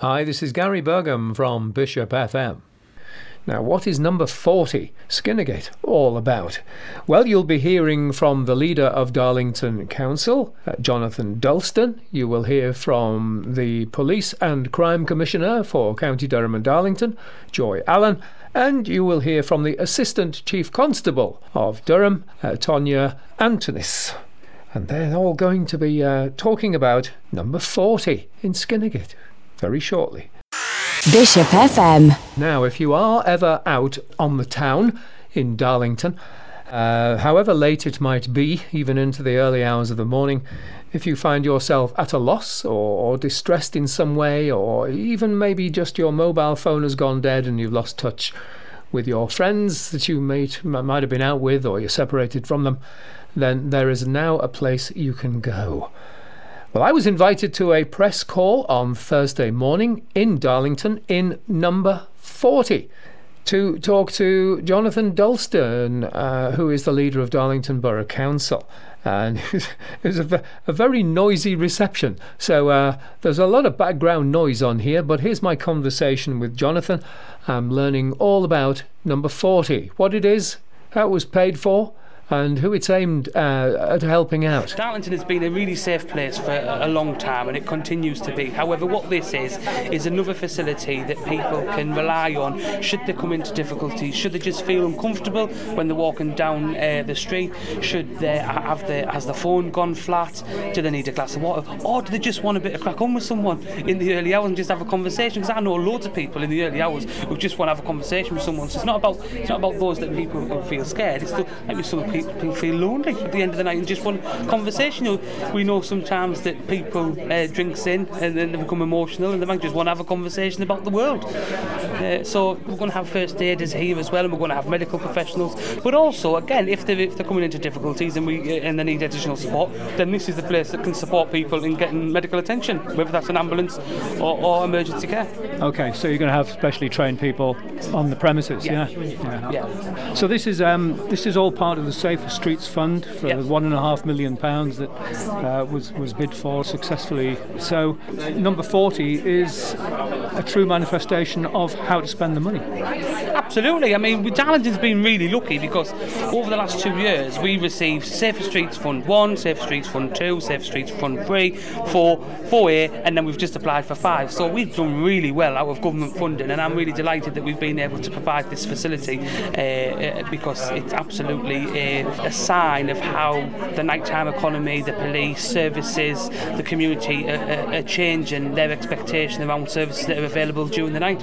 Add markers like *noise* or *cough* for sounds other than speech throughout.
Hi, this is Gary Burgham from Bishop FM. Now, what is number 40, Skinnergate, all about? Well, you'll be hearing from the leader of Darlington Council, uh, Jonathan Dulston. You will hear from the Police and Crime Commissioner for County Durham and Darlington, Joy Allen. And you will hear from the Assistant Chief Constable of Durham, uh, Tonya Antoniw. And they're all going to be uh, talking about number 40 in Skinnergate very shortly. Bishop FM. Now, if you are ever out on the town in Darlington, uh, however late it might be, even into the early hours of the morning, if you find yourself at a loss or, or, distressed in some way, or even maybe just your mobile phone has gone dead and you've lost touch with your friends that you might, might have been out with or you're separated from them, then there is now a place you can go. Well, I was invited to a press call on Thursday morning in Darlington in number 40 to talk to Jonathan Dulston, uh, who is the leader of Darlington Borough Council. And *laughs* it was a, a very noisy reception. So uh, there's a lot of background noise on here, but here's my conversation with Jonathan. I'm learning all about number 40, what it is, how it was paid for, and who it's aimed uh, at helping out. Darlington has been a really safe place for a long time and it continues to be. However, what this is, is another facility that people can rely on should they come into difficulties, should they just feel uncomfortable when they're walking down uh, the street, should they have the, has the phone gone flat, do they need a glass of water, or do they just want a bit of crack on with someone in the early hours and just have a conversation? Because I know loads of people in the early hours who just want to have a conversation with someone. So it's not about it's not about those that people feel scared. It's still maybe some people people feel lonely at the end of the night and just want conversation. You know, we know sometimes that people uh, drinks in and then they become emotional and they might just want to have a conversation about the world. Uh, so we're going to have first aiders here as well, and we're going to have medical professionals. But also, again, if they're, if they're coming into difficulties and we uh, and they need additional support, then this is the place that can support people in getting medical attention, whether that's an ambulance or, or emergency care. Okay, so you're going to have specially trained people on the premises, yeah? Yeah. yeah. yeah. So this is um, this is all part of the Safer Streets Fund for yep. one and a half million pounds that uh, was was bid for successfully. So number forty is a true manifestation of how to spend the money. Absolutely. I mean, Darlington's been really lucky because over the last two years we received Safer Streets Fund 1, Safer Streets Fund 2, Safer Streets Fund 3, 4, 4A, and then we've just applied for 5. So we've done really well out of government funding, and I'm really delighted that we've been able to provide this facility uh, uh because it's absolutely a, a, sign of how the nighttime economy, the police, services, the community are, are, are changing their expectation around services that are available during the night.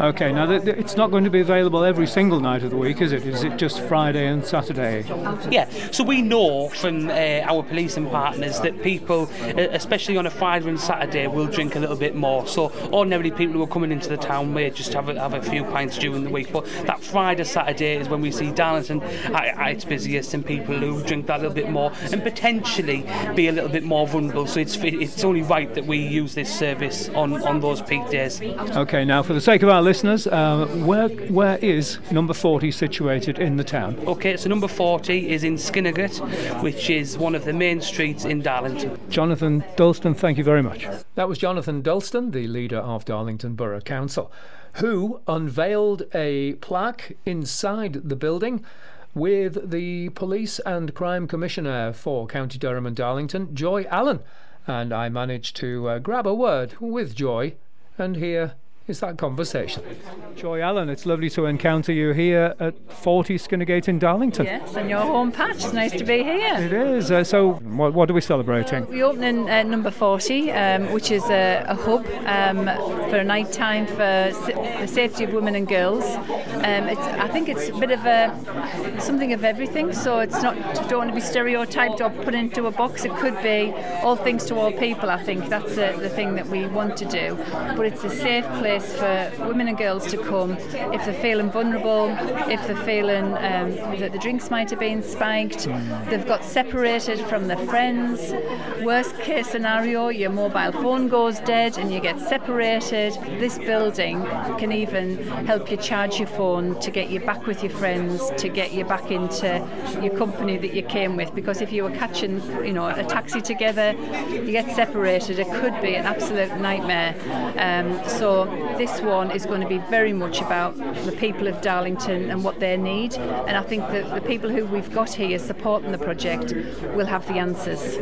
Okay, now it's not going to be available every single night of the week, is it? Is it just Friday and Saturday? Yeah, so we know from uh, our policing partners that people, especially on a Friday and Saturday, will drink a little bit more. So ordinarily people who are coming into the town may just have a, have a few pints during the week, but that Friday, Saturday is when we see Darlington at, at its busiest and people who drink that a little bit more and potentially be a little bit more vulnerable. So it's it's only right that we use this service on, on those peak days. Okay, now for the sake of our listeners, uh, where where is number 40 situated in the town? Okay, so number 40 is in Skinnergate, which is one of the main streets in Darlington. Jonathan Dulston, thank you very much. That was Jonathan Dulston, the leader of Darlington Borough Council, who unveiled a plaque inside the building with the Police and Crime Commissioner for County Durham and Darlington, Joy Allen. And I managed to uh, grab a word with Joy and hear is that conversation. Joy Allen, it's lovely to encounter you here at 40 Skinnergate in Darlington. Yes, and your home patch. It's nice to be here. It is. Uh, so, what, what, are we celebrating? Uh, we're opening uh, number 40, um, which is a, a hub um, for a night time for the safety of women and girls. Um, I think it's a bit of a something of everything. So it's not don't want to be stereotyped or put into a box. It could be all things to all people. I think that's the, the thing that we want to do. But it's a safe place place for women and girls to come if they're feeling vulnerable, if they're feeling um, that the drinks might have been spiked, they've got separated from their friends. Worst case scenario, your mobile phone goes dead and you get separated. This building can even help you charge your phone to get you back with your friends, to get you back into your company that you came with. Because if you were catching, you know, a taxi together, you get separated. It could be an absolute nightmare. Um, so this one is going to be very much about the people of Darlington and what they need. And I think that the people who we've got here supporting the project will have the answers.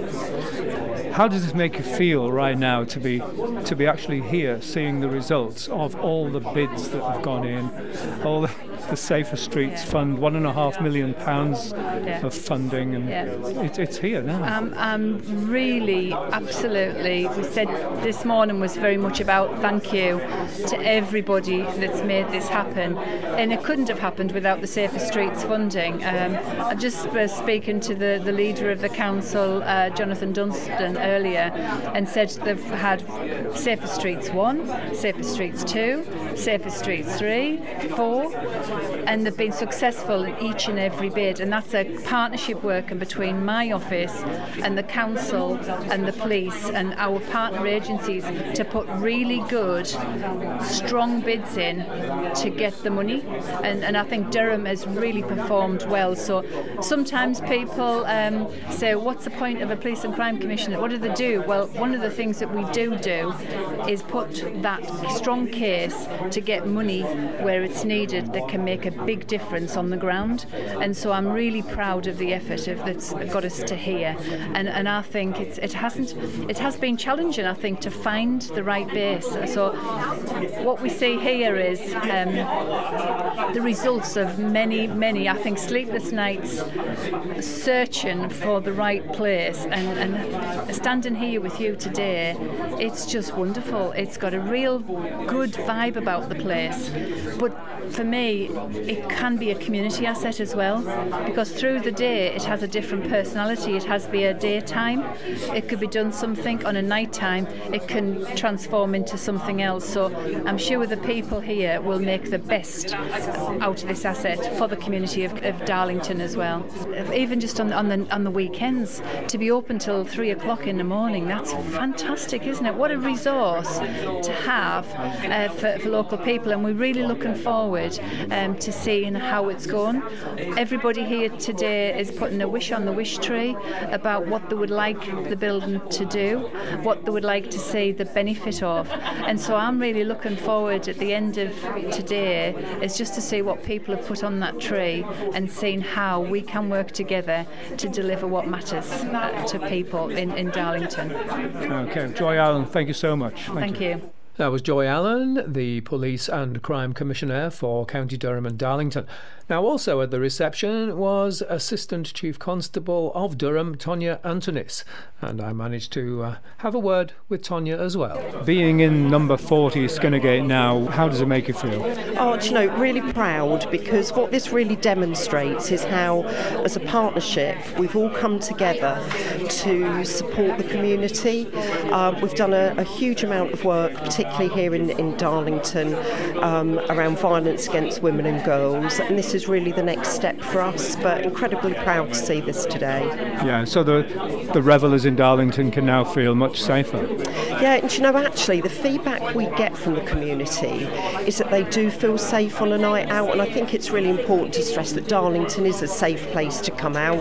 How does this make you feel right now to be to be actually here, seeing the results of all the bids that have gone in, all the, the Safer Streets Yeah. Fund, one and a half million pounds Yeah. of funding, and Yeah. it, it's here now. Um, I'm really, absolutely. We said this morning was very much about thank you to everybody that's made this happen, and it couldn't have happened without the Safer Streets funding. Um, I just was speaking to the, the leader of the council, uh, Jonathan Dunstan, earlier, and said they've had Safer Streets one, Safer Streets two, Safer Streets three, four, and they've been successful in each and every bid, and that's a partnership working between my office and the council and the police and our partner agencies to put really good, strong bids in to get the money. And, and I think Durham has really performed well. So sometimes people um, say, What's the point of a police and crime commissioner? What do they do? Well, one of the things that we do do is put that strong case to get money where it's needed that can make a big difference on the ground. And so I'm really proud of the effort of that's got us to here. And and I think it hasn't it has been challenging I think to find the right base. So what we see here is um, the results of many many I think sleepless nights searching for the right place and, and standing here with you today it's just wonderful it's got a real good vibe about the place. But for me it can be a community asset as well because through the day it has a different personality. It has be a daytime. It could be done something on a night time it can transform into something else. So I'm sure the people here will make the best out of this asset for the community of, of Darlington as well. Even just on, on the on the weekends to be open till three o'clock in the morning that's fantastic isn't it? What a resource to have uh, for, for local people and we're really looking forward um, to seeing how it's gone. everybody here today is putting a wish on the wish tree about what they would like the building to do what they would like to see the benefit of and so I'm really looking forward at the end of today is just to see what people have put on that tree and seeing how we can work together to deliver what matters uh, to people in, in Darlington. Okay, Joy Allen, thank you so much. Thank you. That was Joy Allen, the Police and Crime Commissioner for County Durham and Darlington. Now, also at the reception was Assistant Chief Constable of Durham, Tonya Antoniw, and I managed to uh, have a word with Tonya as well. Being in number 40 Skinnergate now, how does it make you feel? Oh, do you know, really proud because what this really demonstrates is how, as a partnership, we've all come together to support the community. Um, we've done a, a huge amount of work, particularly here in, in Darlington, um, around violence against women and girls, and this is really the next step for us. But incredibly proud to see this today. Yeah, so the, the revellers in Darlington can now feel much safer. Yeah, and you know, actually, the feedback we get from the community is that they do feel safe on a night out, and I think it's really important to stress that Darlington is a safe place to come out.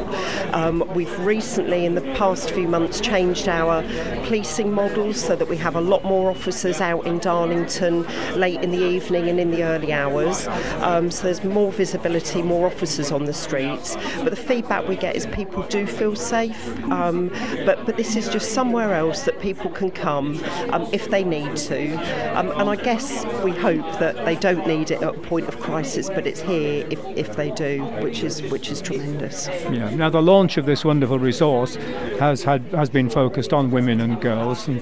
Um, we've recently, in the past few months, changed our policing models so that we have a lot more officers out in Darlington late in the evening and in the early hours. Um, so there's more visibility, more officers on the streets. But the feedback we get is people do feel safe, um, but but this is just somewhere else that people can come um, if they need to. Um, and I guess we hope that they don't need it at a point of crisis, but it's here if, if they do, which is which is tremendous. Yeah. Now the launch of this wonderful resource has had has been focused on women and girls. And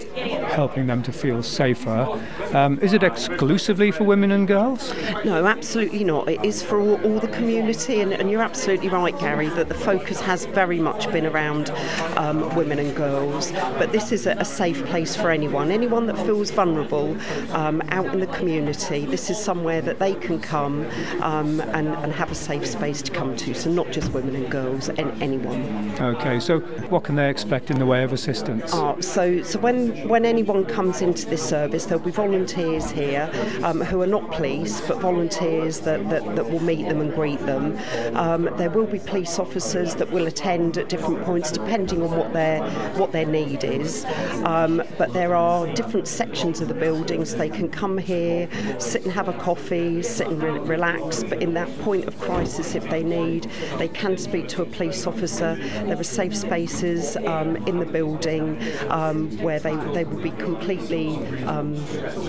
helping them to feel safer. Um, is it exclusively for women and girls? No, absolutely not. It is for all, all the community, and, and, you're absolutely right, Gary, that the focus has very much been around um, women and girls. But this is a, a, safe place for anyone, anyone that feels vulnerable um, out in the community. This is somewhere that they can come um, and, and, have a safe space to come to. So not just women and girls, and anyone. Okay, so what can they expect in the way of assistance? Uh, so, so when when anyone comes into this service, there'll be volunteers here um, who are not police, but volunteers that, that, that will meet them and greet them. Um, there will be police officers that will attend at different points depending on what their what their need is. Um, but there are different sections of the building, so they can come here, sit and have a coffee, sit and re- relax. But in that point of crisis, if they need, they can speak to a police officer. There are safe spaces um, in the building um, where they, they will be completely, um,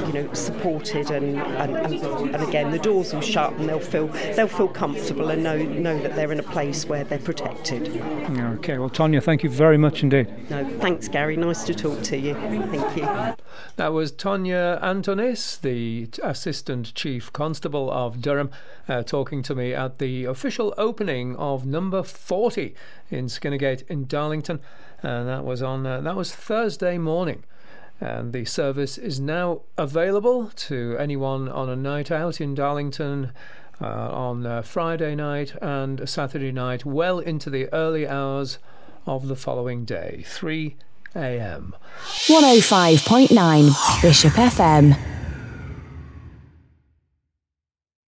you know, supported and, and, and, and again the doors will shut and they'll feel they'll feel comfortable and know know that they're in a place where they're protected. Okay, well, Tonya, thank you very much indeed. No, thanks, Gary. Nice to talk to you. Thank you. That was Tonya Antoniw, the Assistant Chief Constable of Durham, uh, talking to me at the official opening of number 40 in Skinnergate in Darlington, and that was on uh, that was Thursday morning and the service is now available to anyone on a night out in Darlington uh, on Friday night and Saturday night, well into the early hours of the following day, 3 a.m. 105.9 Bishop FM.